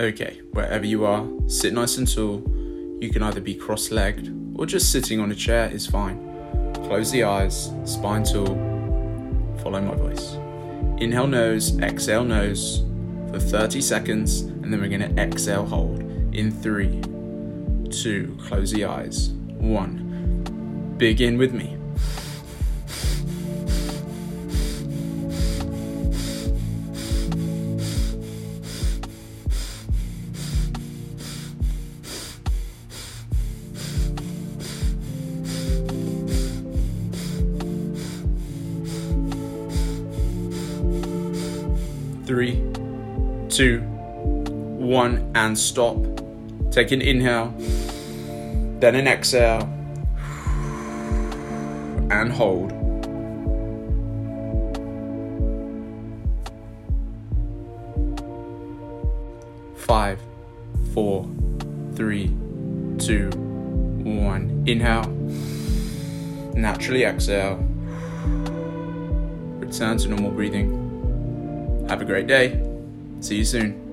Okay, wherever you are, sit nice and tall. You can either be cross legged or just sitting on a chair is fine. Close the eyes, spine tall. Follow my voice. Inhale nose, exhale nose for 30 seconds, and then we're going to exhale hold in three, two, close the eyes, one. Begin with me. Three, two, one, and stop. Take an inhale, then an exhale, and hold. Five, four, three, two, one. Inhale, naturally exhale, return to normal breathing. Have a great day. See you soon.